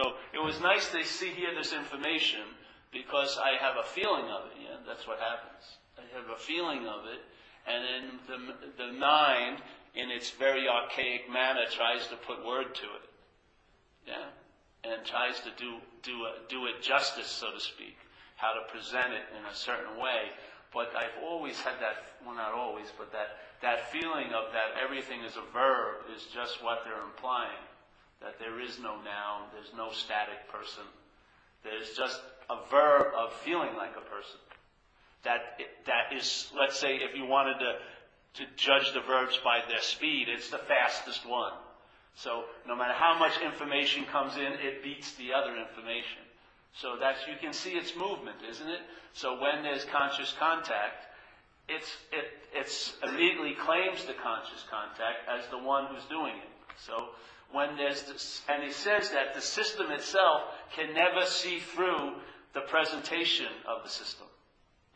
So it was nice to see here this information because I have a feeling of it. Yeah, that's what happens. I have a feeling of it, and then the the mind, in its very archaic manner, tries to put word to it. Yeah, and tries to do do a, do it justice, so to speak, how to present it in a certain way. But I've always had that, well, not always, but that, that feeling of that everything is a verb is just what they're implying. That there is no noun, there's no static person. There's just a verb of feeling like a person. That, that is, let's say, if you wanted to, to judge the verbs by their speed, it's the fastest one. So no matter how much information comes in, it beats the other information. So that's, you can see its movement, isn't it? So when there's conscious contact, it's, it it's immediately claims the conscious contact as the one who's doing it. So when there's this, and he says that the system itself can never see through the presentation of the system.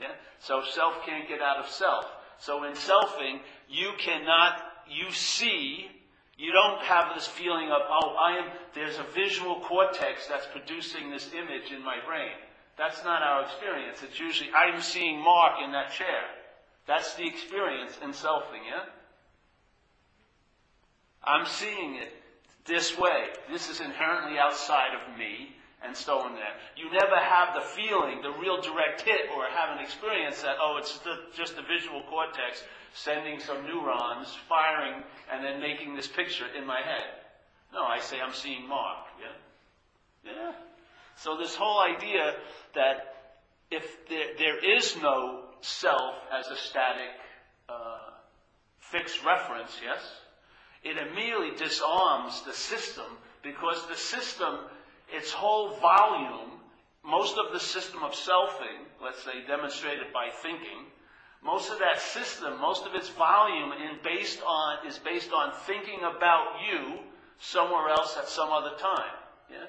Yeah? So self can't get out of self. So in selfing, you cannot, you see you don't have this feeling of, oh, I am, there's a visual cortex that's producing this image in my brain. That's not our experience. It's usually, I'm seeing Mark in that chair. That's the experience in selfing, yeah? I'm seeing it this way. This is inherently outside of me, and so on there. You never have the feeling, the real direct hit, or have an experience that, oh, it's the, just the visual cortex sending some neurons, firing, and then making this picture in my head. No, I say I'm seeing Mark. Yeah? Yeah. So this whole idea that if there, there is no self as a static uh, fixed reference, yes, it immediately disarms the system because the system, its whole volume, most of the system of selfing, let's say demonstrated by thinking, most of that system, most of its volume in based on, is based on thinking about you somewhere else at some other time. Yeah?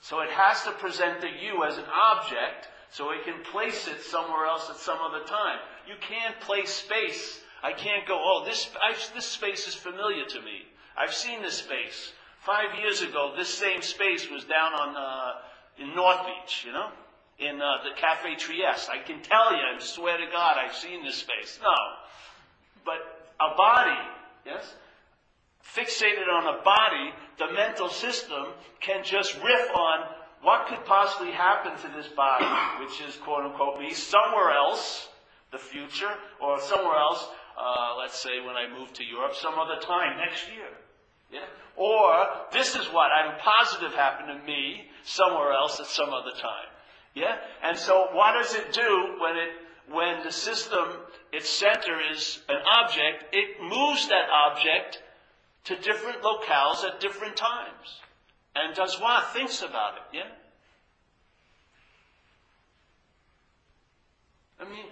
So it has to present the you as an object so it can place it somewhere else at some other time. You can't place space. I can't go, oh, this, I've, this space is familiar to me. I've seen this space. Five years ago, this same space was down on, uh, in North Beach, you know? in uh, the Cafe Trieste. I can tell you, I swear to God, I've seen this space. No. But a body, yes, fixated on a body, the mental system can just riff on what could possibly happen to this body, which is quote unquote me, somewhere else, the future, or somewhere else, uh, let's say when I move to Europe, some other time next year. Yeah? Or this is what I'm positive happened to me somewhere else at some other time. Yeah? And so what does it do when it when the system, its center is an object, it moves that object to different locales at different times. And does what? Thinks about it, yeah? I mean,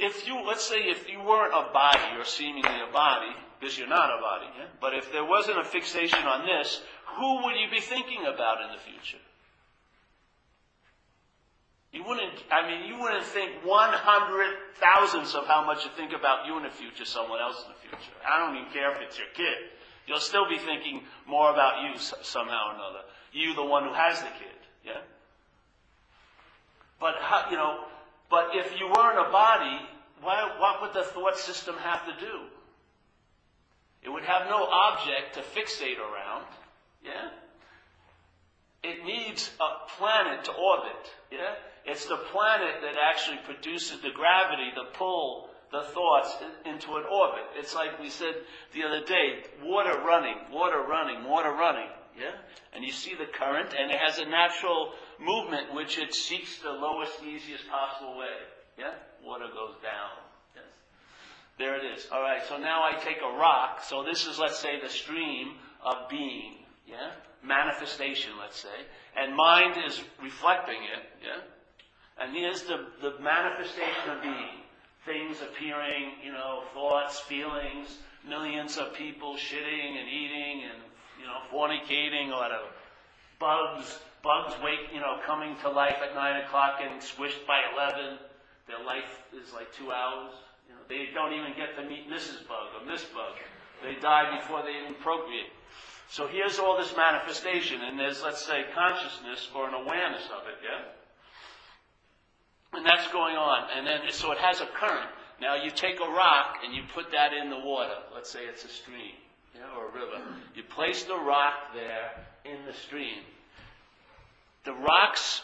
if you, let's say if you weren't a body or seemingly a body, because you're not a body, yeah? but if there wasn't a fixation on this, who would you be thinking about in the future? You wouldn't, I mean, you wouldn't think one hundred thousandths of how much you think about you in the future, someone else in the future. I don't even care if it's your kid. You'll still be thinking more about you somehow or another. You, the one who has the kid, yeah? But, how, you know, but if you weren't a body, why, what would the thought system have to do? It would have no object to fixate around, yeah? It needs a planet to orbit, yeah? It's the planet that actually produces the gravity, the pull, the thoughts into an orbit. It's like we said the other day, water running, water running, water running. Yeah? And you see the current, and it has a natural movement which it seeks the lowest, easiest possible way. Yeah? Water goes down. Yes. There it is. All right, so now I take a rock. So this is, let's say, the stream of being. Yeah? Manifestation, let's say. And mind is reflecting it. Yeah? And here's the, the manifestation of being. Things appearing, you know, thoughts, feelings, millions of people shitting and eating and, you know, fornicating or whatever. Bugs, bugs wake, you know, coming to life at 9 o'clock and squished by 11. Their life is like two hours. You know, they don't even get to meet Mrs. Bug or Miss Bug. They die before they even procreate. So here's all this manifestation, and there's, let's say, consciousness or an awareness of it, yeah? And that's going on. And then, so it has a current. Now you take a rock and you put that in the water. Let's say it's a stream, yeah, or a river. You place the rock there in the stream. The rock's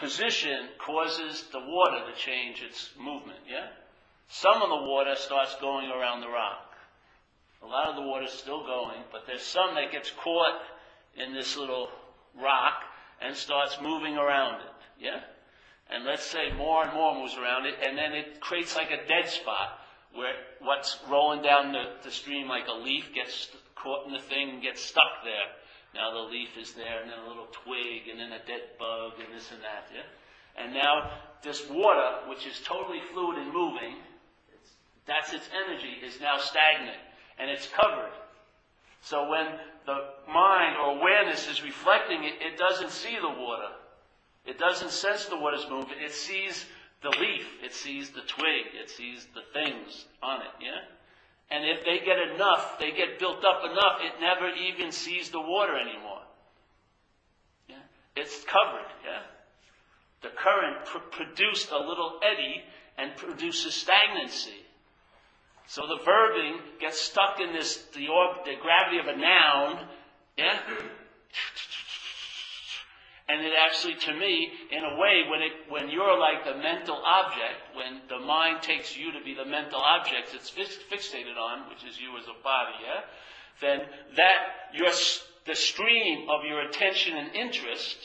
position causes the water to change its movement, yeah? Some of the water starts going around the rock. A lot of the water's still going, but there's some that gets caught in this little rock and starts moving around it, yeah? And let's say more and more moves around it, and then it creates like a dead spot where what's rolling down the, the stream like a leaf gets caught in the thing and gets stuck there. Now the leaf is there, and then a little twig, and then a dead bug, and this and that. Yeah? And now this water, which is totally fluid and moving, that's its energy, is now stagnant, and it's covered. So when the mind or awareness is reflecting it, it doesn't see the water. It doesn't sense the water's movement. It sees the leaf. It sees the twig. It sees the things on it. Yeah? And if they get enough, they get built up enough, it never even sees the water anymore. Yeah? It's covered, yeah? The current pr- produced a little eddy and produces stagnancy. So the verbing gets stuck in this, the, orb, the gravity of a noun, yeah? And it actually, to me, in a way, when it, when you're like the mental object, when the mind takes you to be the mental object it's fixated on, which is you as a body, yeah, then that your the stream of your attention and interest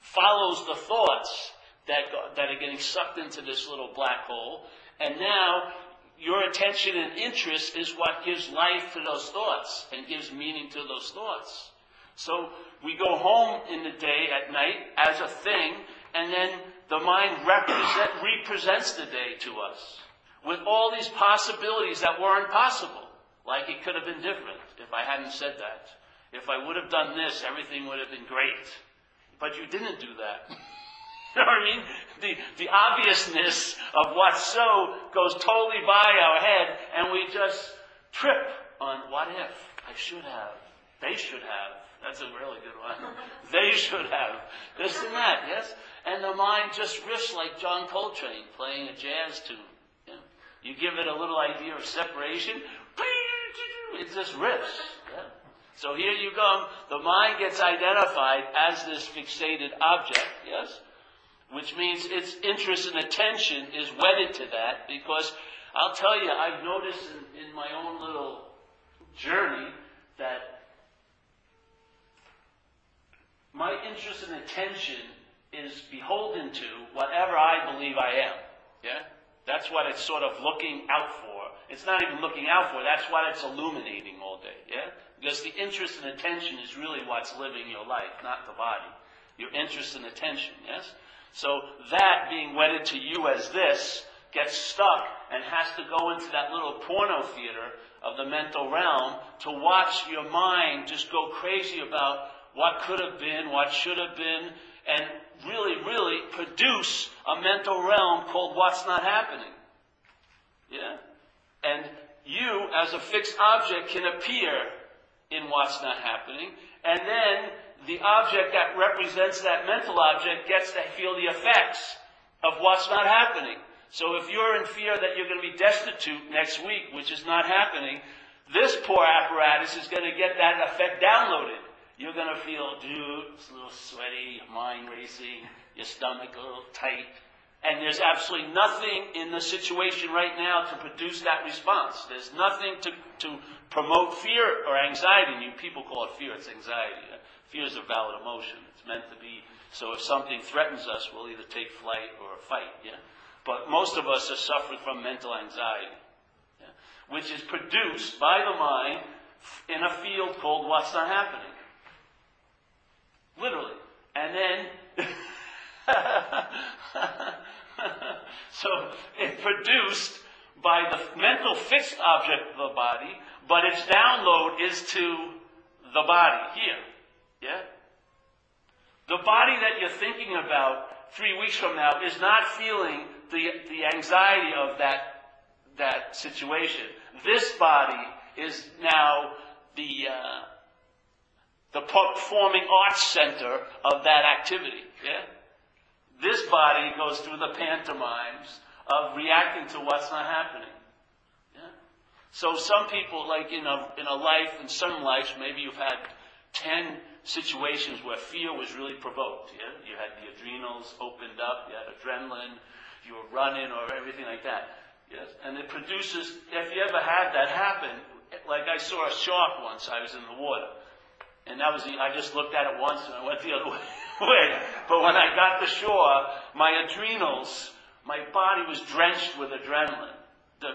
follows the thoughts that that are getting sucked into this little black hole, and now your attention and interest is what gives life to those thoughts and gives meaning to those thoughts. So we go home in the day at night as a thing, and then the mind represent, represents the day to us with all these possibilities that weren't possible. Like it could have been different if I hadn't said that. If I would have done this, everything would have been great. But you didn't do that. you know what I mean? The, the obviousness of what's so goes totally by our head, and we just trip on what if I should have, they should have, that's a really good one. they should have. This and that, yes? And the mind just riffs like John Coltrane playing a jazz tune. Yeah? You give it a little idea of separation, it just riffs. Yeah? So here you come, The mind gets identified as this fixated object, yes? Which means its interest and attention is wedded to that because I'll tell you, I've noticed in, in my own little journey that my interest and attention is beholden to whatever I believe I am. Yeah? That's what it's sort of looking out for. It's not even looking out for, that's what it's illuminating all day. Yeah? Because the interest and attention is really what's living your life, not the body. Your interest and attention, yes? So that being wedded to you as this gets stuck and has to go into that little porno theater of the mental realm to watch your mind just go crazy about what could have been, what should have been, and really, really produce a mental realm called what's not happening. Yeah? And you, as a fixed object, can appear in what's not happening, and then the object that represents that mental object gets to feel the effects of what's not happening. So if you're in fear that you're going to be destitute next week, which is not happening, this poor apparatus is going to get that effect downloaded. You're going to feel, dude, it's a little sweaty, mind racing, your stomach a little tight. And there's absolutely nothing in the situation right now to produce that response. There's nothing to, to promote fear or anxiety. Mean, people call it fear, it's anxiety. Uh, fear is a valid emotion. It's meant to be. So if something threatens us, we'll either take flight or fight. Yeah? But most of us are suffering from mental anxiety, yeah? which is produced by the mind in a field called what's not happening. Literally. And then, so it's produced by the mental fixed object of the body, but its download is to the body here. Yeah? The body that you're thinking about three weeks from now is not feeling the, the anxiety of that, that situation. This body is now the, uh, the performing arts center of that activity. Yeah? This body goes through the pantomimes of reacting to what's not happening. Yeah? So some people, like in a, in a life, in some lives, maybe you've had 10 situations where fear was really provoked. Yeah? You had the adrenals opened up, you had adrenaline, you were running or everything like that. Yes? And it produces, if you ever had that happen, like I saw a shark once, I was in the water. And that was the, I just looked at it once and I went the other way. But when I got to shore, my adrenals, my body was drenched with adrenaline. The,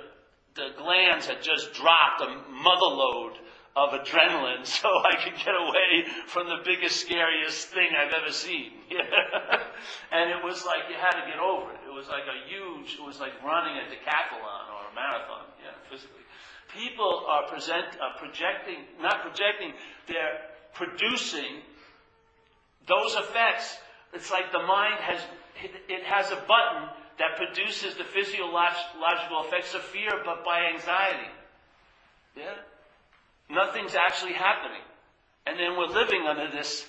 the glands had just dropped a mother lode of adrenaline so I could get away from the biggest, scariest thing I've ever seen. and it was like you had to get over it. It was like a huge, it was like running a decathlon or a marathon, yeah, physically. People are present, are projecting, not projecting, they're producing those effects. It's like the mind has, it has a button that produces the physiological effects of fear, but by anxiety. Yeah? Nothing's actually happening. And then we're living under this,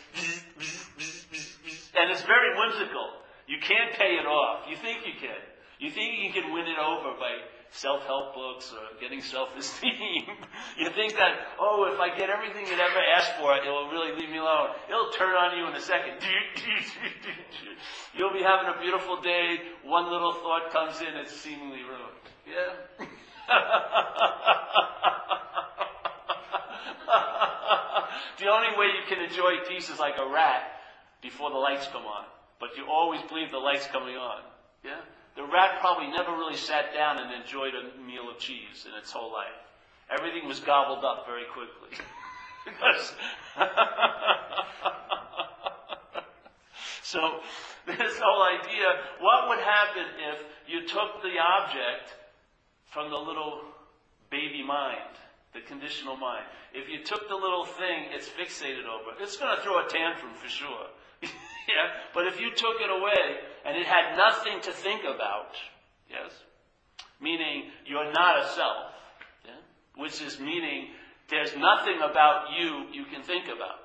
and it's very whimsical. You can't pay it off. You think you can. You think you can win it over by self-help books or getting self-esteem. you think that, oh, if I get everything you'd ever asked for, it will really leave me alone. It'll turn on you in a second. You'll be having a beautiful day. One little thought comes in, it's seemingly ruined. Yeah? the only way you can enjoy peace is like a rat before the lights come on. But you always believe the light's coming on. Yeah? The rat probably never really sat down and enjoyed a meal of cheese in its whole life. Everything was gobbled up very quickly. so, this whole idea, what would happen if you took the object from the little baby mind, the conditional mind? If you took the little thing it's fixated over, it's going to throw a tantrum for sure. yeah? But if you took it away and it had nothing to think about, yes? Meaning you're not a self, yeah? which is meaning there's nothing about you you can think about.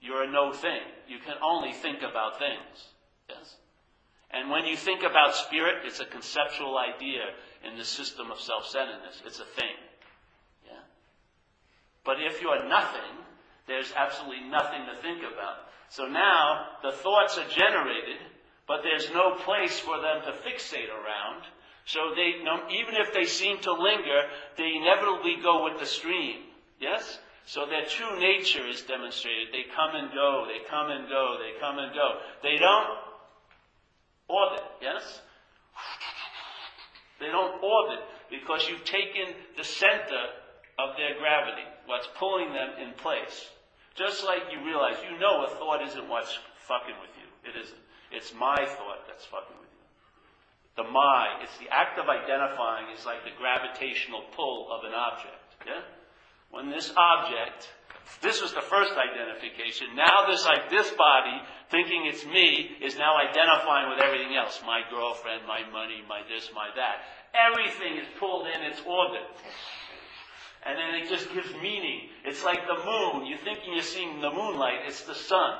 You're a no thing. You can only think about things. Yes? And when you think about spirit, it's a conceptual idea in the system of self-centeredness. It's a thing. Yeah? But if you're nothing, there's absolutely nothing to think about. So now the thoughts are generated, but there's no place for them to fixate around. So they, even if they seem to linger, they inevitably go with the stream. Yes? So their true nature is demonstrated. They come and go, they come and go, they come and go. They don't orbit, yes? They don't orbit because you've taken the center of their gravity, what's pulling them in place. Just like you realize, you know a thought isn't what's fucking with you. It isn't. It's my thought that's fucking with you. The my, it's the act of identifying is like the gravitational pull of an object. Yeah? When this object, this was the first identification. Now this like this body, thinking it's me, is now identifying with everything else. My girlfriend, my money, my this, my that. Everything is pulled in its orbit. And then it just gives meaning. It's like the moon. You're thinking you're seeing the moonlight. It's the sun.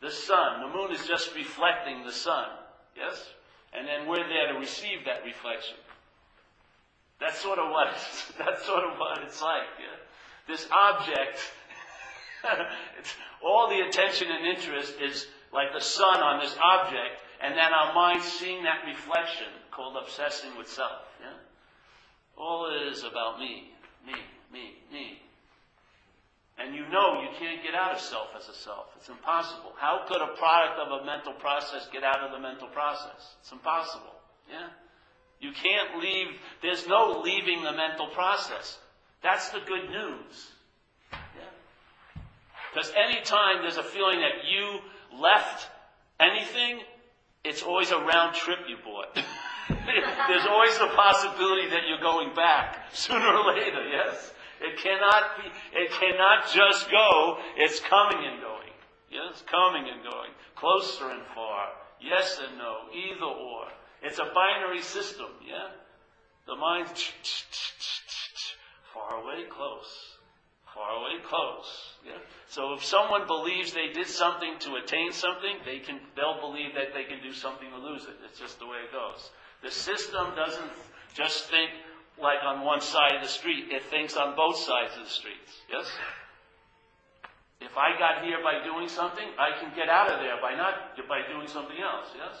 The sun. The moon is just reflecting the sun. Yes? And then we're there to receive that reflection. That's sort of what it's, that's sort of what it's like. Yeah? This object, all the attention and interest is like the sun on this object, and then our mind seeing that reflection called obsessing with self. Yeah? All it is about me me, me, me. And you know you can't get out of self as a self. It's impossible. How could a product of a mental process get out of the mental process? It's impossible. Yeah? You can't leave, there's no leaving the mental process. That's the good news. Yeah? Because anytime there's a feeling that you left anything, it's always a round trip you bought. There's always the possibility that you're going back sooner or later, yes? It cannot be, it cannot just go, it's coming and going. Yes, coming and going. Closer and far. Yes and no. Either or. It's a binary system, yeah? The mind, far away, close. far away, close. Yeah? So if someone believes they did something to attain something, they can, they'll believe that they can do something to lose it. It's just the way it goes. The system doesn't just think like on one side of the street. It thinks on both sides of the streets. Yes? If I got here by doing something, I can get out of there by not by doing something else. Yes.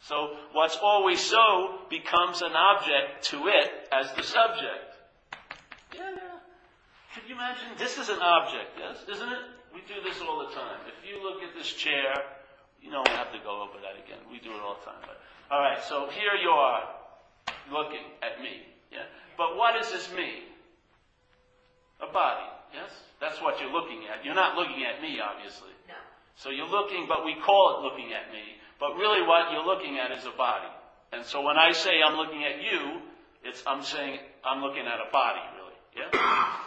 So what's always so becomes an object to it as the subject. Yeah, yeah. Could you imagine? This is an object, yes, isn't it? We do this all the time. If you look at this chair, you don't have to go over that again. We do it all the time. But all right, so here you are looking at me. Yeah. But what is this me? A body. Yes. That's what you're looking at. You're not looking at me, obviously. No. So you're looking, but we call it looking at me. But really, what you're looking at is a body. And so when I say I'm looking at you, it's I'm saying I'm looking at a body, really. Yeah.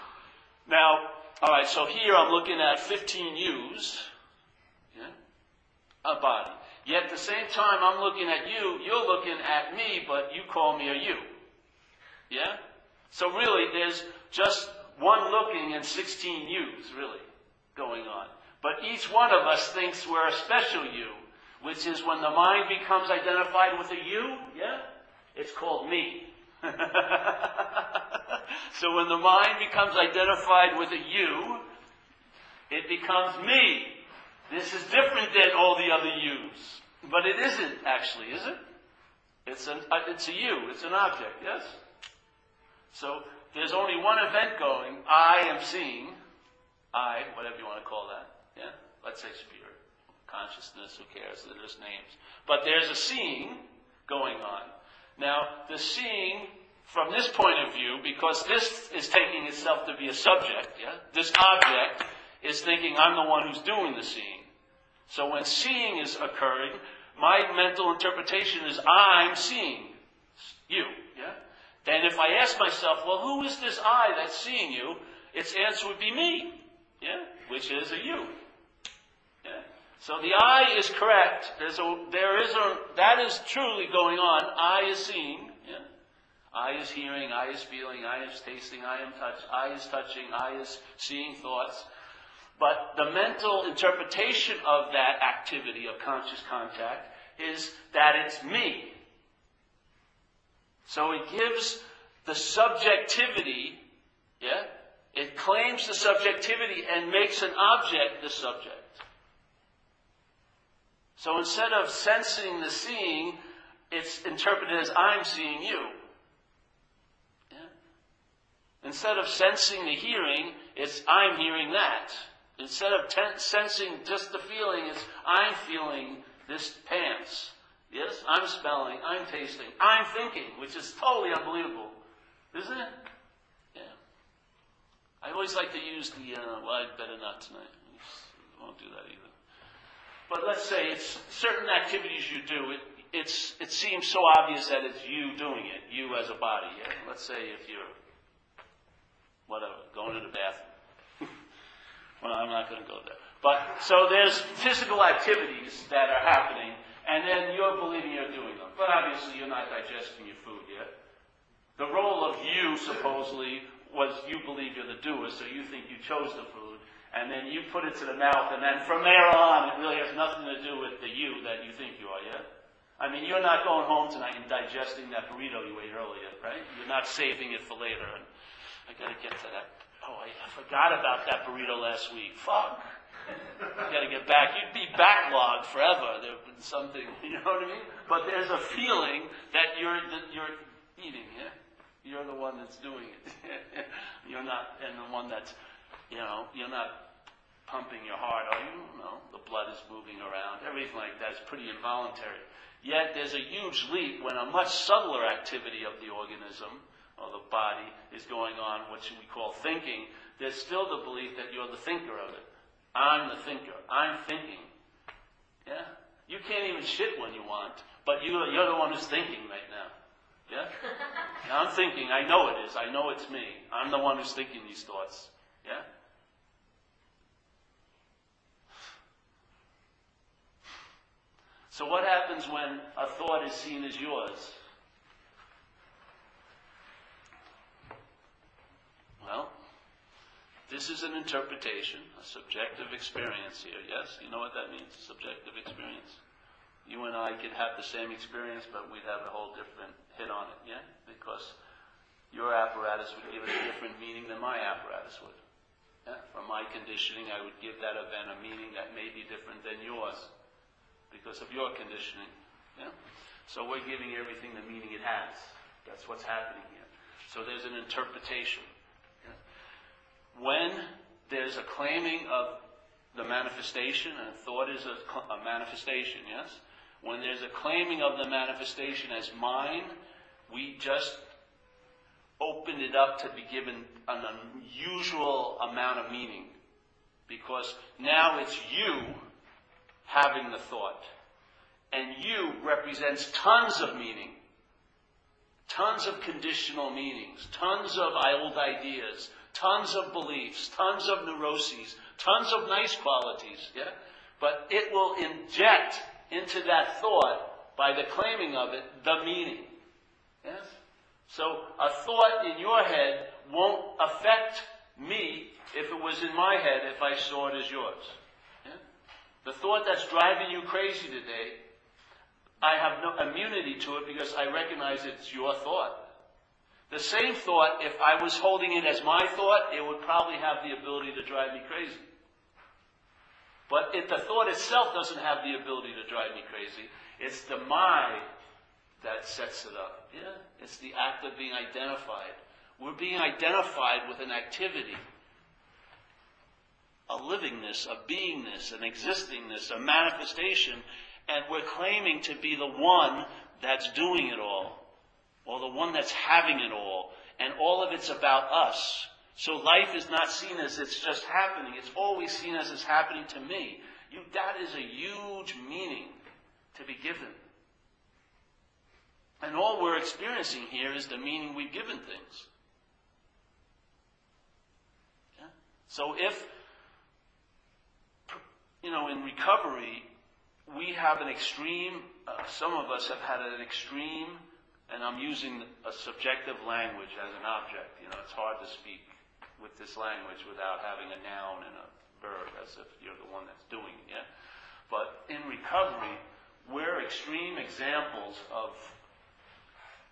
Now, all right. So here I'm looking at 15 U's. Yeah. A body. Yet at the same time I'm looking at you, you're looking at me, but you call me a you. Yeah? So really, there's just one looking and 16 yous, really, going on. But each one of us thinks we're a special you, which is when the mind becomes identified with a you, yeah? It's called me. so when the mind becomes identified with a you, it becomes me. This is different than all the other yous. But it isn't actually, is it? It's, an, uh, it's a you, it's an object, yes? So there's only one event going. I am seeing. I, whatever you want to call that. Yeah? Let's say spirit. Consciousness, who cares? There's names. But there's a seeing going on. Now, the seeing from this point of view, because this is taking itself to be a subject, yeah? This object is thinking I'm the one who's doing the seeing. So when seeing is occurring, my mental interpretation is I'm seeing you. Yeah? Then if I ask myself, well, who is this I that's seeing you? Its answer would be me. Yeah? Which is a you. Yeah? So the I is correct. There's a, there is a, that is truly going on. I is seeing. Yeah? I is hearing, I is feeling, I is tasting, I am touch, I is touching, I is seeing thoughts. But the mental interpretation of that activity of conscious contact is that it's me. So it gives the subjectivity, yeah? It claims the subjectivity and makes an object the subject. So instead of sensing the seeing, it's interpreted as I'm seeing you. Yeah? Instead of sensing the hearing, it's I'm hearing that. Instead of ten- sensing just the feeling, it's I'm feeling this pants. Yes, I'm smelling, I'm tasting, I'm thinking, which is totally unbelievable, isn't it? Yeah. I always like to use the, uh, well, I'd better not tonight. I won't do that either. But let's say it's certain activities you do, it, it's, it seems so obvious that it's you doing it, you as a body. Yeah? Let's say if you're, whatever, going to the bathroom. Well, I'm not going to go there. But, so there's physical activities that are happening and then you're believing you're doing them. But obviously you're not digesting your food yet. The role of you, supposedly, was you believe you're the doer, so you think you chose the food, and then you put it to the mouth, and then from there on, it really has nothing to do with the you that you think you are, yeah? I mean, you're not going home tonight and digesting that burrito you ate earlier, right? You're not saving it for later. And I gotta get to that. Oh, I, I forgot about that burrito last week. Fuck. You got to get back. You'd be backlogged forever. There'd been something, you know what I mean? But there's a feeling that you're that you're eating. Yeah, you're the one that's doing it. you're not, and the one that's, you know, you're not pumping your heart. Are you? No, the blood is moving around. Everything like that is pretty involuntary. Yet there's a huge leap when a much subtler activity of the organism or the body is going on, which we call thinking. There's still the belief that you're the thinker of it. I'm the thinker. I'm thinking. Yeah? You can't even shit when you want, but you, you're the one who's thinking right now. Yeah? I'm thinking. I know it is. I know it's me. I'm the one who's thinking these thoughts. Yeah? So what happens when a thought is seen as yours? Well, this is an interpretation, a subjective experience here. Yes? You know what that means? Subjective experience. You and I could have the same experience, but we'd have a whole different hit on it, yeah? Because your apparatus would give it a different meaning than my apparatus would. Yeah? From my conditioning, I would give that event a meaning that may be different than yours because of your conditioning. Yeah? So we're giving everything the meaning it has. That's what's happening here. So there's an interpretation. When there's a claiming of the manifestation, and thought is a, a manifestation, yes? When there's a claiming of the manifestation as mine, we just opened it up to be given an unusual amount of meaning. Because now it's you having the thought. And you represents tons of meaning, tons of conditional meanings, tons of old ideas, tons of beliefs, tons of neuroses, tons of nice qualities, yeah? But it will inject into that thought, by the claiming of it, the meaning. Yes? So a thought in your head won't affect me if it was in my head if I saw it as yours. Yeah? The thought that's driving you crazy today, I have no immunity to it because I recognize it's your thought. The same thought, if I was holding it as my thought, it would probably have the ability to drive me crazy. But if the thought itself doesn't have the ability to drive me crazy, it's the my that sets it up. Yeah? It's the act of being identified. We're being identified with an activity, a livingness, a beingness, an existingness, a manifestation, and we're claiming to be the one that's doing it all, or the one that's having it all, and all of it's about us. So life is not seen as it's just happening, it's always seen as it's happening to me. You, that is a huge meaning to be given. And all we're experiencing here is the meaning we've given things. Yeah? So if, you know, in recovery, we have an extreme, uh, some of us have had an extreme, and I'm using a subjective language as an object. You know, it's hard to speak with this language without having a noun and a verb as if you're the one that's doing it, yeah? But in recovery, we're extreme examples of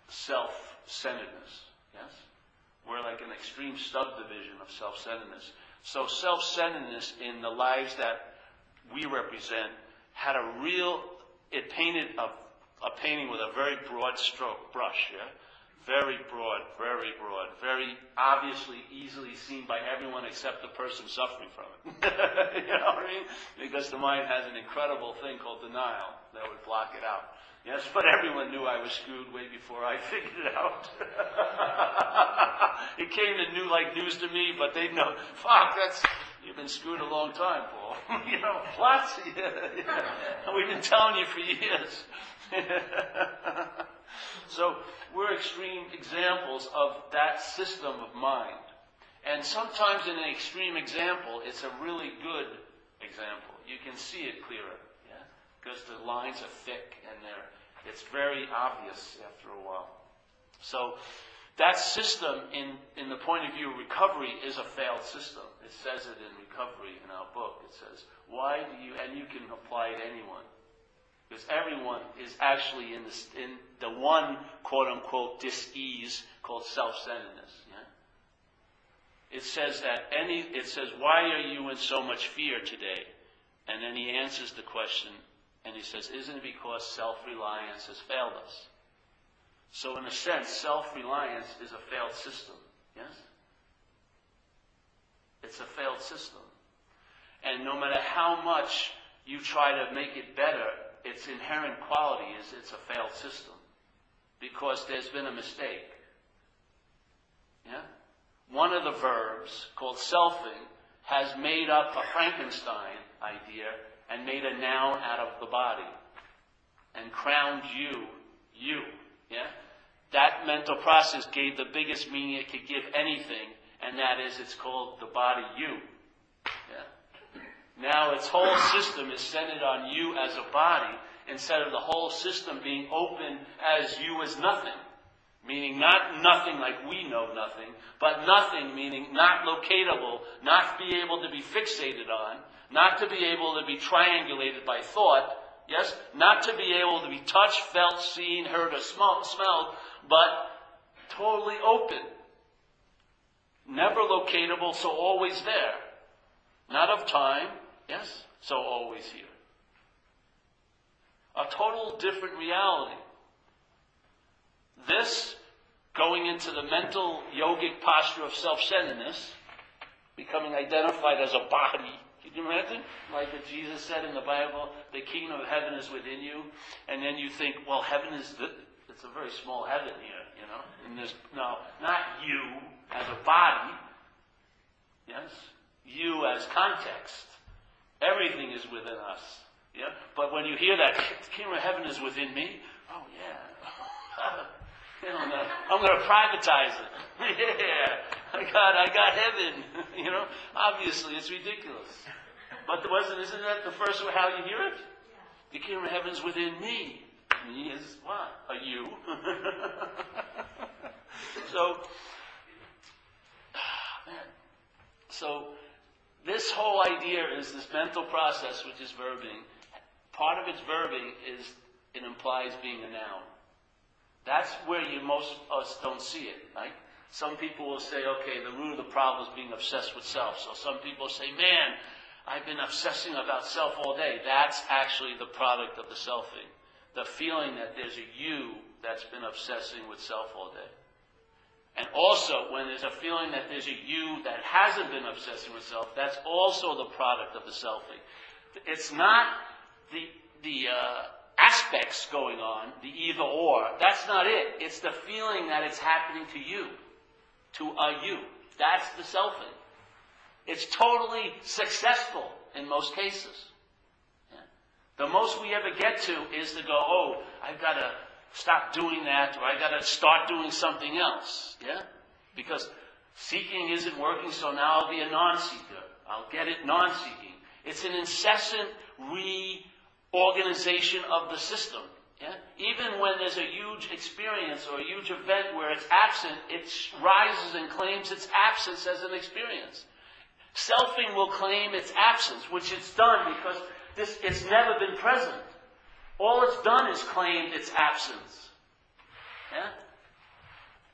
self-centeredness. Yes? We're like an extreme subdivision of self-centeredness. So self-centeredness in the lives that we represent had a real, it painted a, a painting with a very broad stroke brush, yeah? Very broad, very broad, very obviously easily seen by everyone except the person suffering from it. you know what I mean? Because the mind has an incredible thing called denial that would block it out. Yes, but everyone knew I was screwed way before I figured it out. it came to new like news to me, but they know, fuck, that's you've been screwed a long time, Paul. you know, lots. Yeah, yeah. We've been telling you for years. so we're extreme examples of that system of mind. And sometimes in an extreme example, it's a really good example. You can see it clearer yeah? because the lines are thick and they're, it's very obvious after a while. So that system, in, in the point of view of recovery, is a failed system. It says it in recovery in our book. It says, why do you, and you can apply it to anyone. Because everyone is actually in, this, in the one quote unquote dis-ease called self-centeredness. Yeah? It says that any, it says, why are you in so much fear today? And then he answers the question, and he says, Isn't it because self reliance has failed us? So, in a sense, self reliance is a failed system. Yes? It's a failed system. And no matter how much you try to make it better, its inherent quality is it's a failed system. Because there's been a mistake. Yeah? One of the verbs, called selfing, has made up a Frankenstein idea and made a noun out of the body and crowned you, you. Yeah? That mental process gave the biggest meaning it could give anything, and that is it's called the body you. Yeah? Now its whole system is centered on you as a body instead of the whole system being open as you as nothing. meaning not nothing like we know nothing, but nothing meaning not locatable, not be able to be fixated on, not to be able to be triangulated by thought, yes, not to be able to be touched, felt, seen, heard, or smell, smelled, but totally open. Never locatable, so always there. Not of time, yes, so always here. A total different reality. This, going into the mental yogic posture of self-centeredness, becoming identified as a body. Can you imagine? Like that Jesus said in the Bible, the kingdom of heaven is within you. And then you think, well, heaven is, the, it's a very small heaven here, you know? And there's, no, not you as a body. Yes? You as context. Everything is within us. Yeah? But when you hear that, the kingdom of heaven is within me, oh yeah. You know, I'm going to privatize it. yeah, I got, I got heaven. you know, obviously it's ridiculous. But wasn't, isn't that the first how you hear it? The kingdom of heaven's within me. Me is what? A you. so, man. So, this whole idea is this mental process, which is verbing. Part of its verbing is it implies being a noun. That's where you most of us don't see it, right? Some people will say, okay, the root of the problem is being obsessed with self. So some people say, man, I've been obsessing about self all day. That's actually the product of the selfing. The feeling that there's a you that's been obsessing with self all day. And also, when there's a feeling that there's a you that hasn't been obsessing with self, that's also the product of the selfie. It's not the, the, uh, aspects going on, the either or. That's not it. It's the feeling that it's happening to you, to a you. That's the selfing. It's totally successful in most cases. The most we ever get to is to go, oh, I've got to stop doing that, or I've got to start doing something else. Yeah? Because seeking isn't working, so now I'll be a non-seeker. I'll get it non-seeking. It's an incessant reorganization of the system. Yeah? Even when there's a huge experience or a huge event where it's absent, it rises and claims its absence as an experience. Selfing will claim its absence, which it's done because this, it's never been present. All it's done is claimed its absence. Yeah?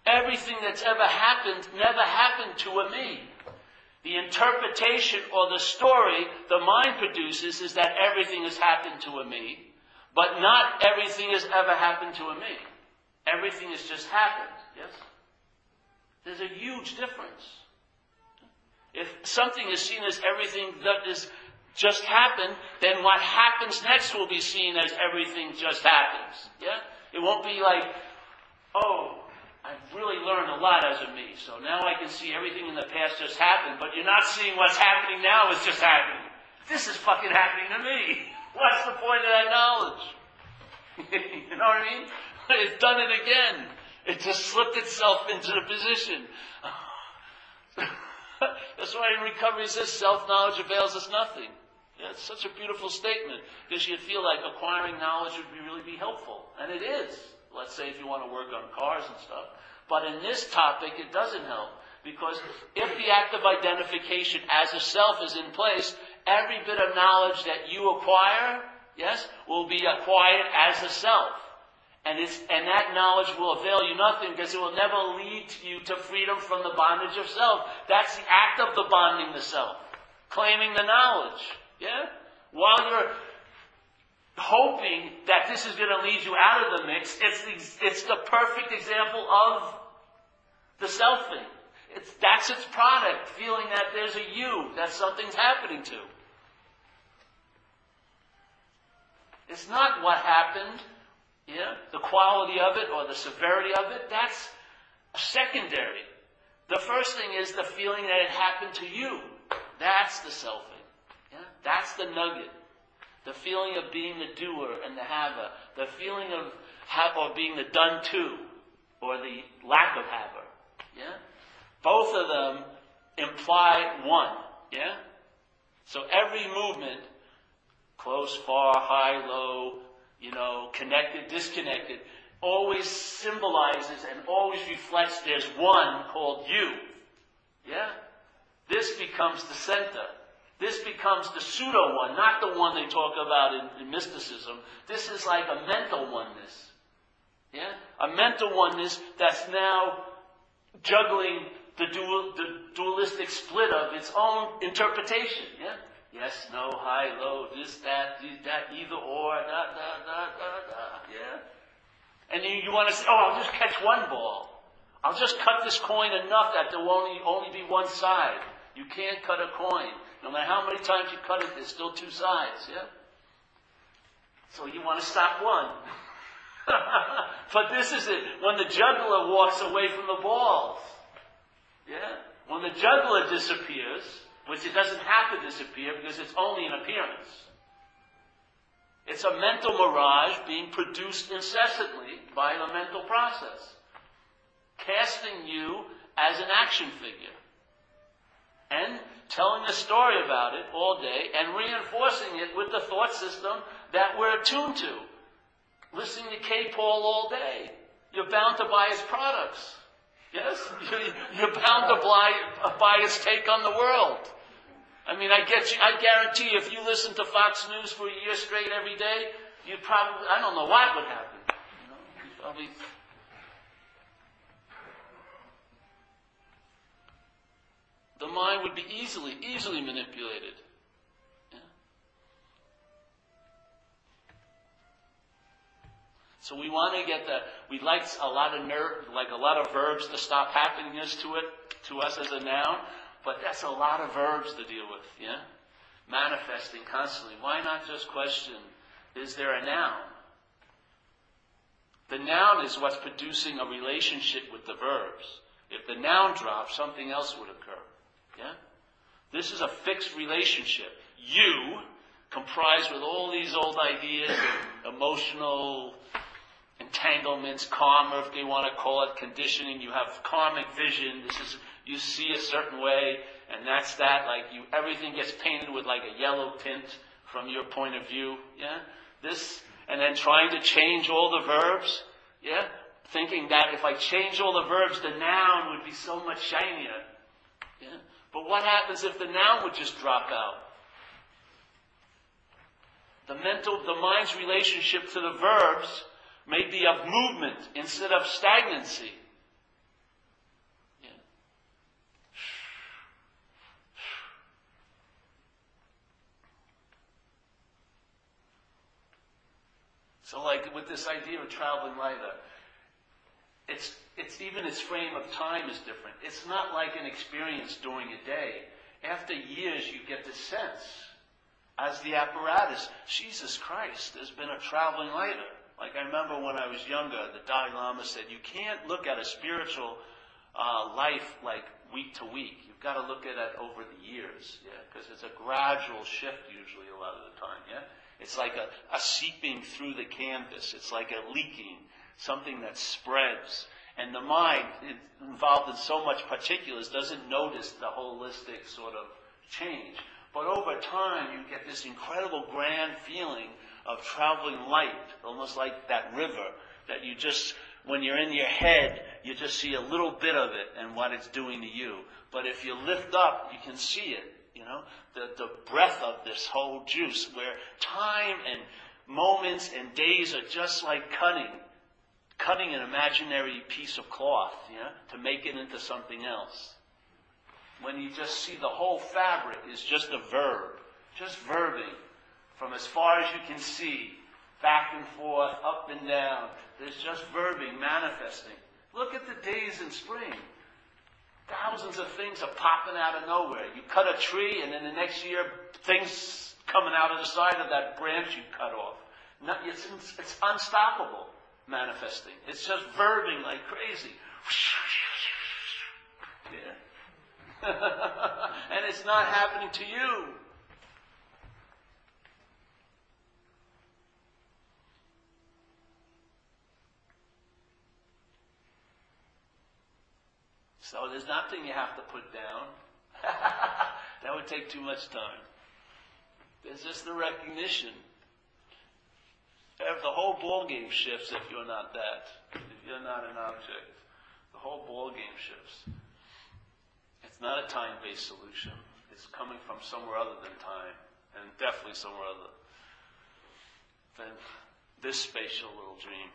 Everything that's ever happened never happened to a me. The interpretation or the story the mind produces is that everything has happened to a me, but not everything has ever happened to a me. Everything has just happened, yes? There's a huge difference. If something is seen as everything that is just happened, then what happens next will be seen as everything just happens. Yeah? It won't be like, oh, I've really learned a lot as a me. So now I can see everything in the past just happened, but you're not seeing what's happening now is just happening. This is fucking happening to me. What's the point of that knowledge? you know what I mean? It's done it again. It just slipped itself into the position. That's why in recovery says self-knowledge avails us nothing. It's such a beautiful statement because you feel like acquiring knowledge would be, really be helpful, and it is. Let's say if you want to work on cars and stuff. But in this topic, it doesn't help. Because if the act of identification as a self is in place, every bit of knowledge that you acquire, yes, will be acquired as a self. And, it's, and that knowledge will avail you nothing because it will never lead you to freedom from the bondage of self. That's the act of the bonding the self. Claiming the knowledge. Yeah? While you're hoping that this is going to lead you out of the mix, it's the, it's the perfect example of the selfing. It's, that's its product, feeling that there's a you, that something's happening to. It's not what happened, yeah, the quality of it or the severity of it. That's secondary. The first thing is the feeling that it happened to you. That's the selfing. That's the nugget. The feeling of being the doer and the haver. The feeling of have, or being the done to, or the lack of haver. Yeah? Both of them imply one. Yeah? So every movement, close, far, high, low, you know, connected, disconnected, always symbolizes and always reflects there's one called you. Yeah? This becomes the center. This becomes the pseudo one, not the one they talk about in, in mysticism. This is like a mental oneness. Yeah? A mental oneness that's now juggling the, dual, the dualistic split of its own interpretation. Yeah? Yes, no, high, low, this, that, that, either or, da, da, da, da, da. Yeah? And you, you want to say, oh, I'll just catch one ball. I'll just cut this coin enough that there will only, only be one side. You can't cut a coin. No matter how many times you cut it, there's still two sides, yeah? So you want to stop one. but this is it. When the juggler walks away from the balls, yeah? When the juggler disappears, which it doesn't have to disappear because it's only an appearance. It's a mental mirage being produced incessantly by the mental process, casting you as an action figure and telling a story about it all day and reinforcing it with the thought system that we're attuned to. Listening to K. Paul all day. You're bound to buy his products. Yes? You're bound to buy, buy his take on the world. I mean, I get you, I guarantee you, if you listen to Fox News for a year straight every day, you'd probably, I don't know what would happen. You know, mind would be easily, easily manipulated. So we want to get that. We'd like a lot of nerve, like a lot of verbs to stop happiness to it, to us as a noun, but that's a lot of verbs to deal with. Yeah, manifesting constantly. Why not just question? Is there a noun? The noun is what's producing a relationship with the verbs. If the noun drops, something else would occur. Yeah? This is a fixed relationship. You, comprised with all these old ideas, emotional entanglements, karma, if they want to call it, conditioning. You have karmic vision. This is you see a certain way, and that's that. Like you, everything gets painted with like a yellow tint from your point of view. Yeah, this, and then trying to change all the verbs. Yeah, thinking that if I change all the verbs, the noun would be so much shinier. Yeah. But what happens if the noun would just drop out? The mental, the mind's relationship to the verbs may be of movement instead of stagnancy. So, like with this idea of traveling lighter, it's it's even its frame of time is different. It's not like an experience during a day. After years, you get the sense, as the apparatus, Jesus Christ, there's been a traveling lighter. Like I remember when I was younger, the Dalai Lama said, you can't look at a spiritual uh, life like week to week. You've got to look at it over the years, yeah, because it's a gradual shift usually a lot of the time, yeah. It's like a, a seeping through the canvas. It's like a leaking, something that spreads. And the mind, involved in so much particulars, doesn't notice the holistic sort of change. But over time, you get this incredible grand feeling of traveling light, almost like that river that you just, when you're in your head, you just see a little bit of it and what it's doing to you. But if you lift up, you can see it, you know, the, the breath of this whole juice where time and moments and days are just like cutting cutting an imaginary piece of cloth, yeah, to make it into something else. When you just see the whole fabric is just a verb, just verbing from as far as you can see, back and forth, up and down. There's just verbing, manifesting. Look at the days in spring. Thousands of things are popping out of nowhere. You cut a tree, and then the next year, things coming out of the side of that branch you cut off. It's, it's unstoppable manifesting. It's just verbing like crazy. Yeah. and it's not happening to you. So there's nothing you have to put down. that would take too much time. There's just the recognition the whole ball game shifts if you're not that. If you're not an object. The whole ball game shifts. It's not a time-based solution. It's coming from somewhere other than time, and definitely somewhere other than this spatial little dream.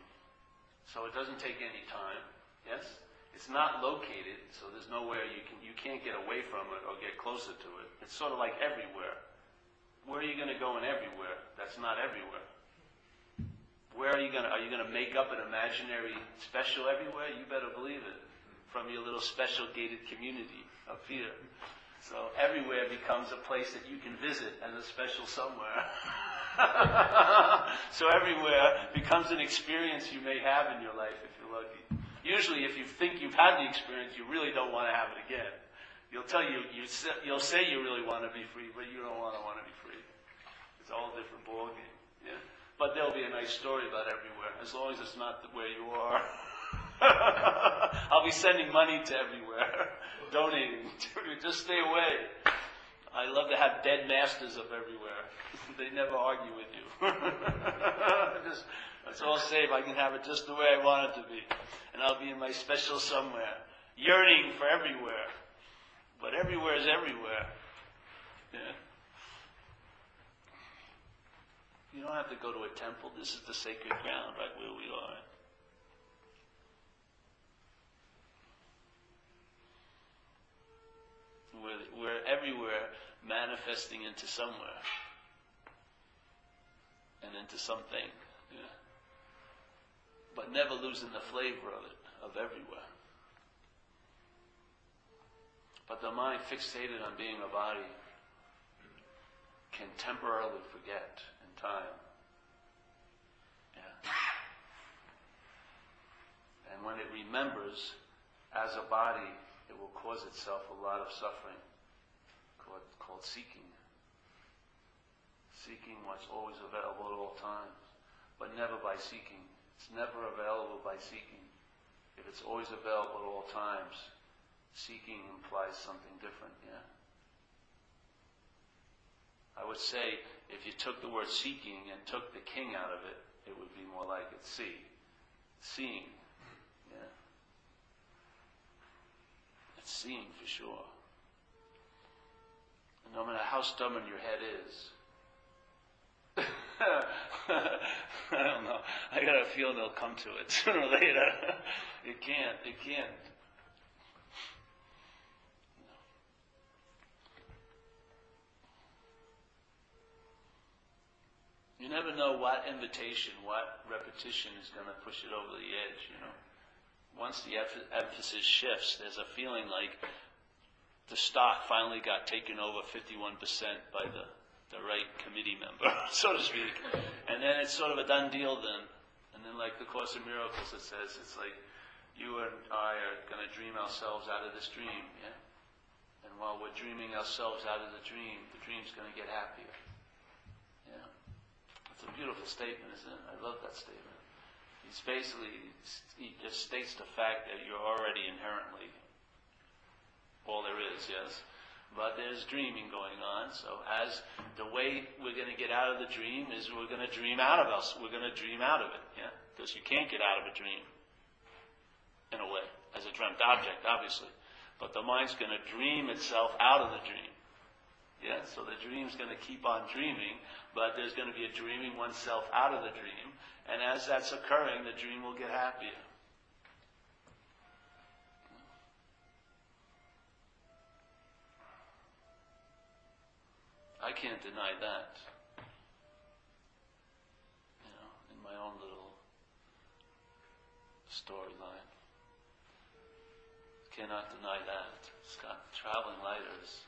So it doesn't take any time. Yes? It's not located, so there's nowhere you can you can't get away from it or get closer to it. It's sort of like everywhere. Where are you going to go in everywhere? That's not everywhere. Where are you going to are you going to make up an imaginary special everywhere? You better believe it. From your little special gated community up here. So everywhere becomes a place that you can visit as a special somewhere. so everywhere becomes an experience you may have in your life if you're lucky. Usually, if you think you've had the experience, you really don't want to have it again. You'll tell you, you you'll say you really want to be free, but you don't want to want to be free. It's all a different ballgame. Yeah? But there'll be a nice story about everywhere, as long as it's not where you are. I'll be sending money to everywhere, donating. To you. Just stay away. I love to have dead masters of everywhere. they never argue with you. just, it's all safe. I can have it just the way I want it to be. And I'll be in my special somewhere, yearning for everywhere. But everywhere is everywhere. Yeah. You don't have to go to a temple. This is the sacred ground right where we are. We're, we're everywhere manifesting into somewhere and into something. Yeah. But never losing the flavor of it, of everywhere. But the mind fixated on being a body can temporarily forget time. Yeah. And when it remembers as a body, it will cause itself a lot of suffering called, called seeking. Seeking what's always available at all times, but never by seeking. It's never available by seeking. If it's always available at all times, seeking implies something different, yeah? I would say if you took the word seeking and took the king out of it, it would be more like it's see. Seeing. Yeah. It's seeing for sure. And no matter how stubborn your head is, I don't know. I got a feel they'll come to it sooner or later. it can't. It can't. You never know what invitation, what repetition is going to push it over the edge, you know. Once the emphasis shifts, there's a feeling like the stock finally got taken over 51% by the, the right committee member, so to speak. And then it's sort of a done deal then. And then like the Course in Miracles, it says, it's like you and I are going to dream ourselves out of this dream, yeah? And while we're dreaming ourselves out of the dream, the dream's going to get happier. It's a beautiful statement, isn't it? I love that statement. It's basically, he just states the fact that you're already inherently all there is, yes. But there's dreaming going on. So as the way we're going to get out of the dream is we're going to dream out of us. We're going to dream out of it, yeah? Because you can't get out of a dream, in a way, as a dreamt object, obviously. But the mind's going to dream itself out of the dream. Yeah, so the dream's going to keep on dreaming, but there's going to be a dreaming oneself out of the dream, and as that's occurring, the dream will get happier. I can't deny that. You know, in my own little storyline. Cannot deny that. Scott, traveling lighters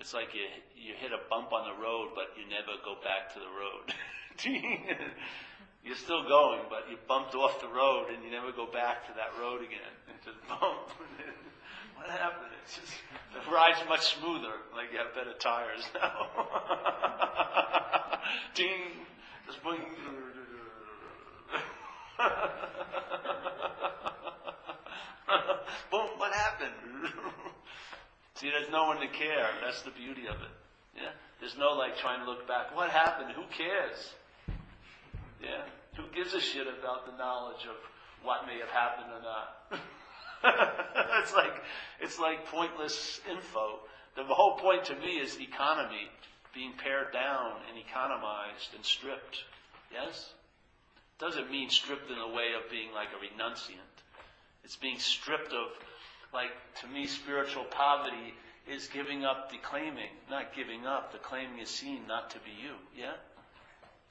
It's like you you hit a bump on the road, but you never go back to the road. You're still going, but you bumped off the road and you never go back to that road again. It's just bump. what happened? It's just the ride's much smoother. Like you have better tires now. Ding. Just boing. Boom. What happened? See, there's no one to care. That's the beauty of it. Yeah? There's no like trying to look back. What happened? Who cares? Yeah? Who gives a shit about the knowledge of what may have happened or not? it's like it's like pointless info. The whole point to me is economy being pared down and economized and stripped. Yes? Doesn't mean stripped in a way of being like a renunciant. It's being stripped of, like, to me, spiritual poverty is giving up the claiming, not giving up. The claiming is seen not to be you. Yeah?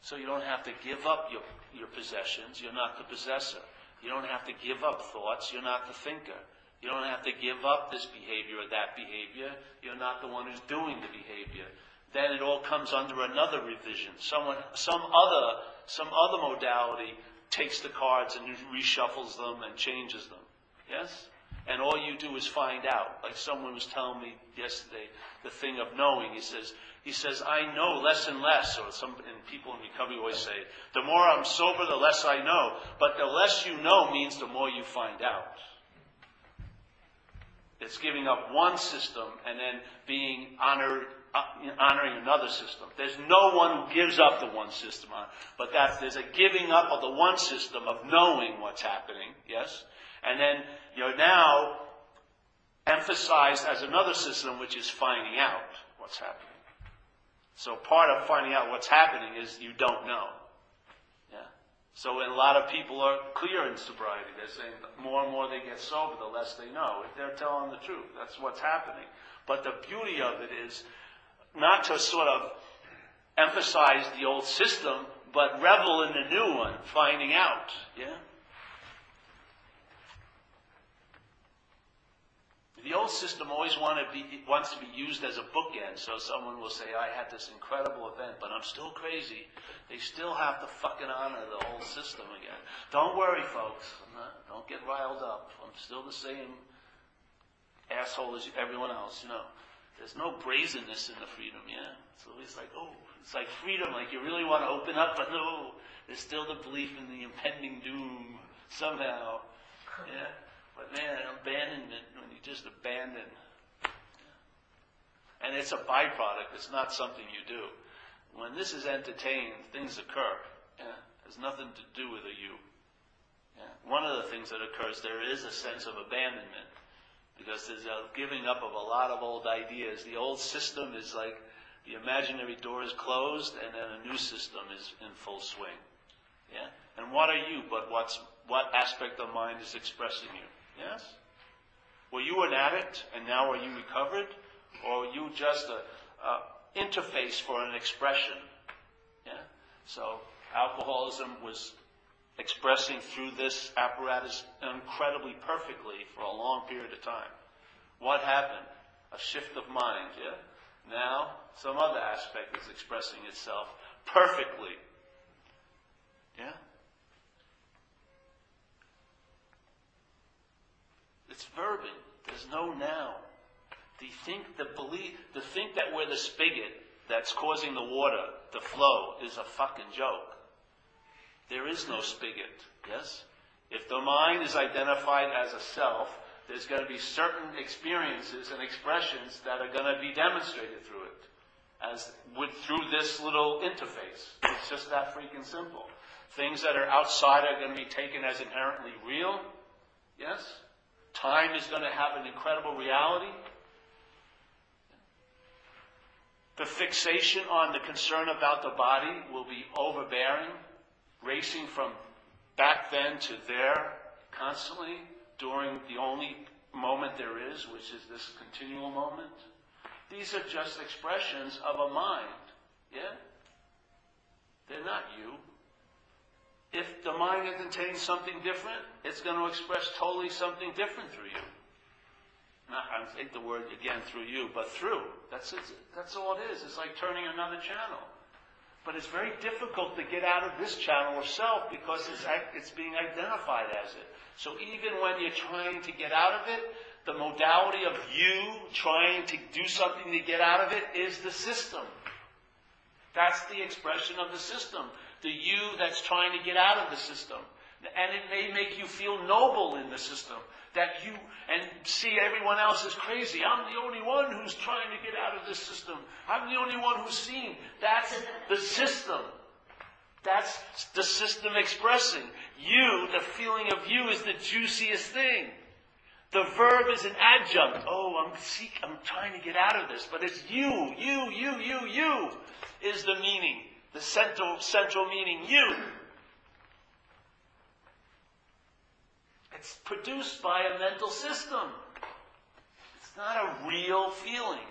So you don't have to give up your, your possessions. You're not the possessor. You don't have to give up thoughts. You're not the thinker. You don't have to give up this behavior or that behavior. You're not the one who's doing the behavior. Then it all comes under another revision. Someone, some other, some other modality takes the cards and reshuffles them and changes them. Yes? And all you do is find out. Like someone was telling me yesterday, the thing of knowing. He says, he says, I know less and less. Or some and people in recovery always say, the more I'm sober, the less I know. But the less you know means the more you find out. It's giving up one system and then being honored, uh, honoring another system. There's no one who gives up the one system, but that there's a giving up of the one system of knowing what's happening. Yes, and then you're now emphasized as another system, which is finding out what's happening. So part of finding out what's happening is you don't know. Yeah. So a lot of people are clear in sobriety. They're saying the more and more they get sober, the less they know. If they're telling the truth, that's what's happening. But the beauty of it is not to sort of emphasize the old system, but revel in the new one, finding out. Yeah. The old system always be, wants to be used as a bookend, so someone will say, I had this incredible event, but I'm still crazy. They still have to fucking honor the old system again. Don't worry, folks. Not, don't get riled up. I'm still the same asshole as everyone else, you know. There's no brazenness in the freedom, yeah? It's always like, oh, it's like freedom, like you really want to open up, but no, there's still the belief in the impending doom somehow, yeah? But man, abandonment, when you just abandon. And it's a byproduct, it's not something you do. When this is entertained, things occur. Yeah? It has nothing to do with a you. Yeah? One of the things that occurs, there is a sense of abandonment. Because there's a giving up of a lot of old ideas. The old system is like the imaginary door is closed and then a new system is in full swing. Yeah? And what are you but what's, what aspect of mind is expressing you? Yes? Were you an addict and now are you recovered? Or are you just an interface for an expression? Yeah? So alcoholism was expressing through this apparatus incredibly perfectly for a long period of time. What happened? A shift of mind, yeah? Now, some other aspect is expressing itself perfectly. Yeah? It's verbing. There's no now. To think the belief, to think that we're the spigot that's causing the water to flow is a fucking joke. There is no spigot. Yes? If the mind is identified as a self, there's going to be certain experiences and expressions that are going to be demonstrated through it, as with through this little interface. It's just that freaking simple. Things that are outside are going to be taken as inherently real. Yes? Time is going to have an incredible reality. The fixation on the concern about the body will be overbearing, racing from back then to there constantly during the only moment there is, which is this continual moment. These are just expressions of a mind. Yeah? They're not you. If the mind contains something different, it's going to express totally something different through you. Not, I take the word again through you, but through. That's, that's all it is. It's like turning another channel. But it's very difficult to get out of this channel of self because it's, it's being identified as it. So even when you're trying to get out of it, the modality of you trying to do something to get out of it is the system. That's the expression of the system the you that's trying to get out of the system. And it may make you feel noble in the system that you and see everyone else is crazy. I'm the only one who's trying to get out of this system. I'm the only one who's seen. That's the system. That's the system expressing. You, the feeling of you is the juiciest thing. The verb is an adjunct. Oh, I'm seek, I'm trying to get out of this, but it's you, you, you, you, you is the meaning, the central central meaning. You. It's produced by a mental system. It's not a real feeling.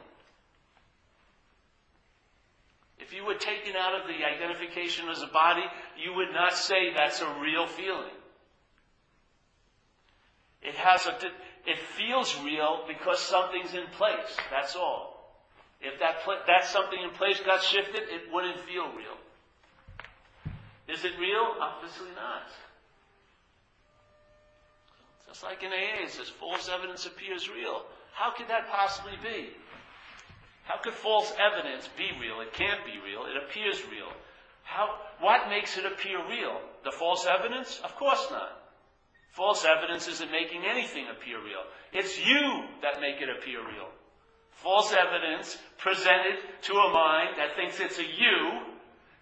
If you were taken out of the identification as a body, you would not say that's a real feeling. It has a, it feels real because something's in place. That's all. If that, that something in place got shifted, it wouldn't feel real. Is it real? Obviously not. Just like in AA, it says false evidence appears real. How could that possibly be? How could false evidence be real? It can't be real. It appears real. How, what makes it appear real? The false evidence? Of course not. False evidence isn't making anything appear real. It's you that make it appear real. False evidence presented to a mind that thinks it's a you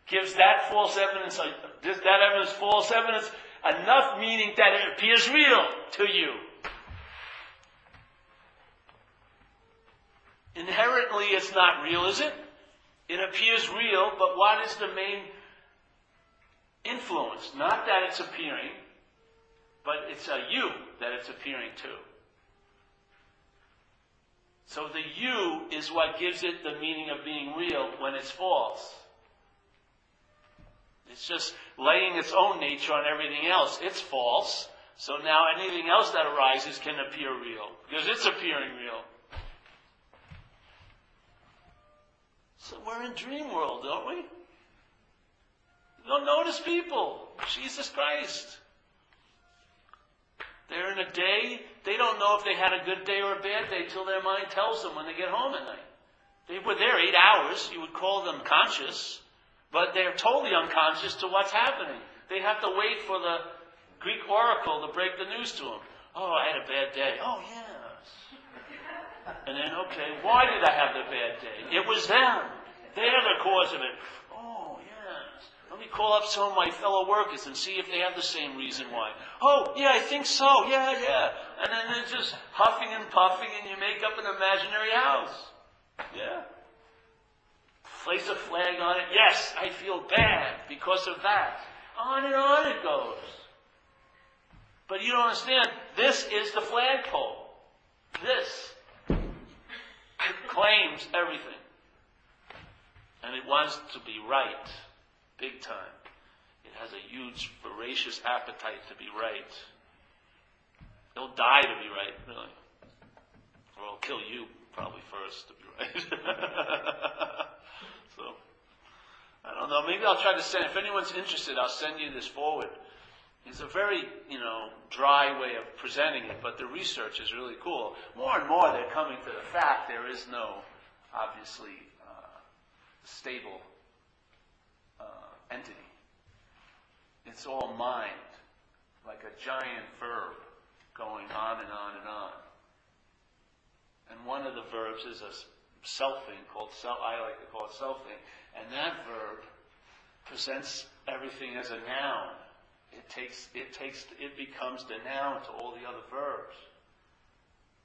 gives that false evidence, uh, that evidence, false evidence, enough meaning that it appears real to you. Inherently, it's not real, is it? It appears real, but what is the main influence? Not that it's appearing, but it's a you that it's appearing to. So the you is what gives it the meaning of being real when it's false. It's just laying its own nature on everything else. It's false. So now anything else that arises can appear real because it's appearing real. So we're in dream world, don't we? You don't notice people. Jesus Christ. They're in a day, they don't know if they had a good day or a bad day till their mind tells them when they get home at night. They were there eight hours. You would call them conscious. But they're totally unconscious to what's happening. They have to wait for the Greek oracle to break the news to them. Oh, I had a bad day. Oh, yes. And then, okay, why did I have the bad day? It was them. They're the cause of it. Oh, yes. Let me call up some of my fellow workers and see if they have the same reason why. Oh, yeah, I think so. Yeah, yeah. And then they're just huffing and puffing and you make up an imaginary house. Yeah place a flag on it. Yes, I feel bad because of that. On and on it goes. But you don't understand. This is the flagpole. This claims everything. And it wants to be right. Big time. It has a huge, voracious appetite to be right. It'll die to be right, really. Or it'll kill you probably first to be right. So, I don't know. Maybe I'll try to send, if anyone's interested, I'll send you this forward. It's a very, you know, dry way of presenting it, but the research is really cool. More and more they're coming to the fact there is no, obviously, uh, stable uh, entity. It's all mind, like a giant verb going on and on and on. And one of the verbs is a selfing called self. I like to call it selfing, and that verb presents everything as a noun. It takes it takes it becomes the noun to all the other verbs.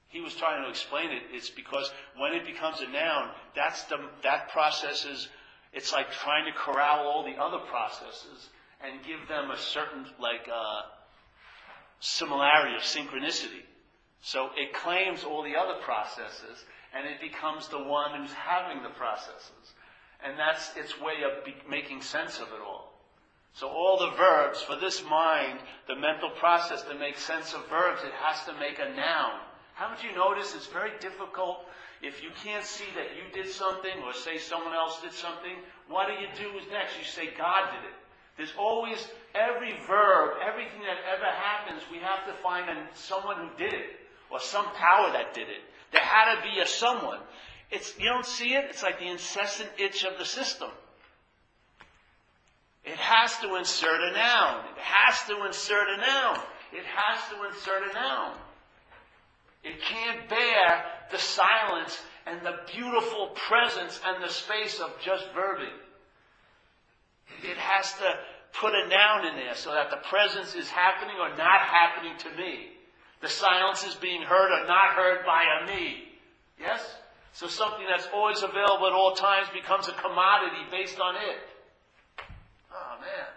He was trying to explain it. It's because when it becomes a noun, that's the that process is. It's like trying to corral all the other processes and give them a certain like uh, similarity or synchronicity. So it claims all the other processes and it becomes the one who's having the processes. And that's its way of be- making sense of it all. So all the verbs, for this mind, the mental process to make sense of verbs, it has to make a noun. Haven't you noticed it's very difficult if you can't see that you did something or say someone else did something, what do you do next? You say God did it. There's always every verb, everything that ever happens, we have to find someone who did it or some power that did it. There had to be a someone. It's, you don't see it? It's like the incessant itch of the system. It has to insert a noun. It has to insert a noun. It has to insert a noun. It can't bear the silence and the beautiful presence and the space of just verbing. It has to put a noun in there so that the presence is happening or not happening to me. The silence is being heard or not heard by a me. Yes? So something that's always available at all times becomes a commodity based on it. Oh man.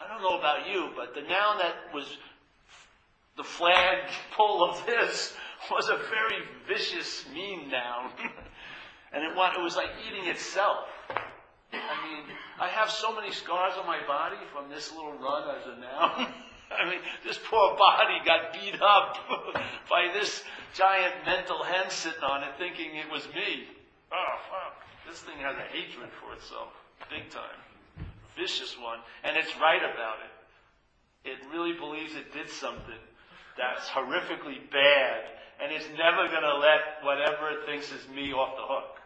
I don't know about you, but the noun that was the flag pull of this was a very vicious, mean noun. and it, it was like eating itself. I mean, I have so many scars on my body from this little run as a noun. I mean, this poor body got beat up by this giant mental hen sitting on it thinking it was me. Oh. This thing has a hatred for itself. Big time. Vicious one. And it's right about it. It really believes it did something that's horrifically bad and it's never going to let whatever it thinks is me off the hook.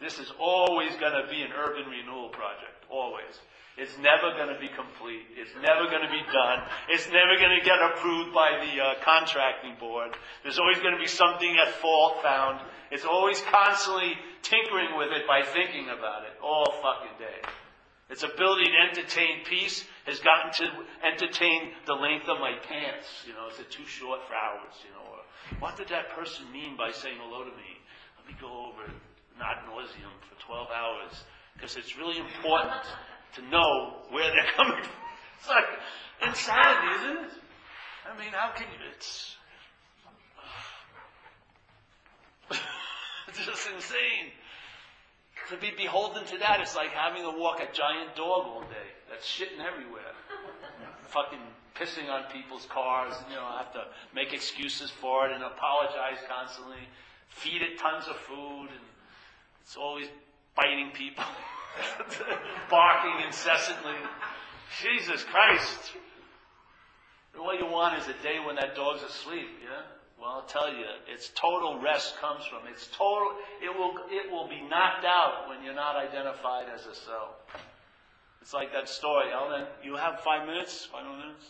This is always going to be an urban renewal project. Always. It's never going to be complete. It's never going to be done. It's never going to get approved by the uh, contracting board. There's always going to be something at fault found. It's always constantly tinkering with it by thinking about it all fucking day. Its ability to entertain peace has gotten to entertain the length of my pants. You know, is it too short for hours? You know, or what did that person mean by saying hello to me? Let me go over ad nauseum for 12 hours because it's really important to know where they're coming from. It's like insanity, isn't it? I mean, how can you? It's just insane. To be beholden to that, it's like having to walk a giant dog all day. That's shitting everywhere. Fucking pissing on people's cars, and, you know, I have to make excuses for it and apologize constantly. Feed it tons of food, and it's always biting people. barking incessantly. Jesus Christ. All you want is a day when that dog's asleep, yeah? Well, I'll tell you, its total rest comes from its total. It will it will be knocked out when you're not identified as a cell. It's like that story. Ellen, you have five minutes, five minutes.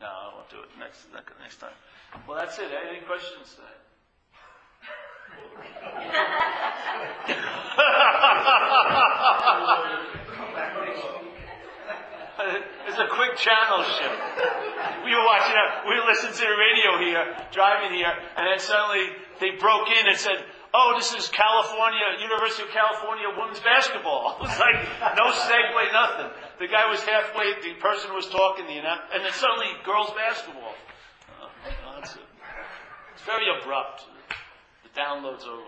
No, I won't do it next next time. Well, that's it. Any questions tonight? it's a quick channel shift. We were watching, a, we listening to the radio here, driving here, and then suddenly they broke in and said, "Oh, this is California, University of California women's basketball." It was like no segue, nothing. The guy was halfway. The person was talking, and then suddenly girls basketball. Uh, it. It's very abrupt. Download's over.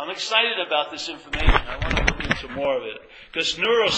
I'm excited about this information. I want to look into more of it. Because neuroscience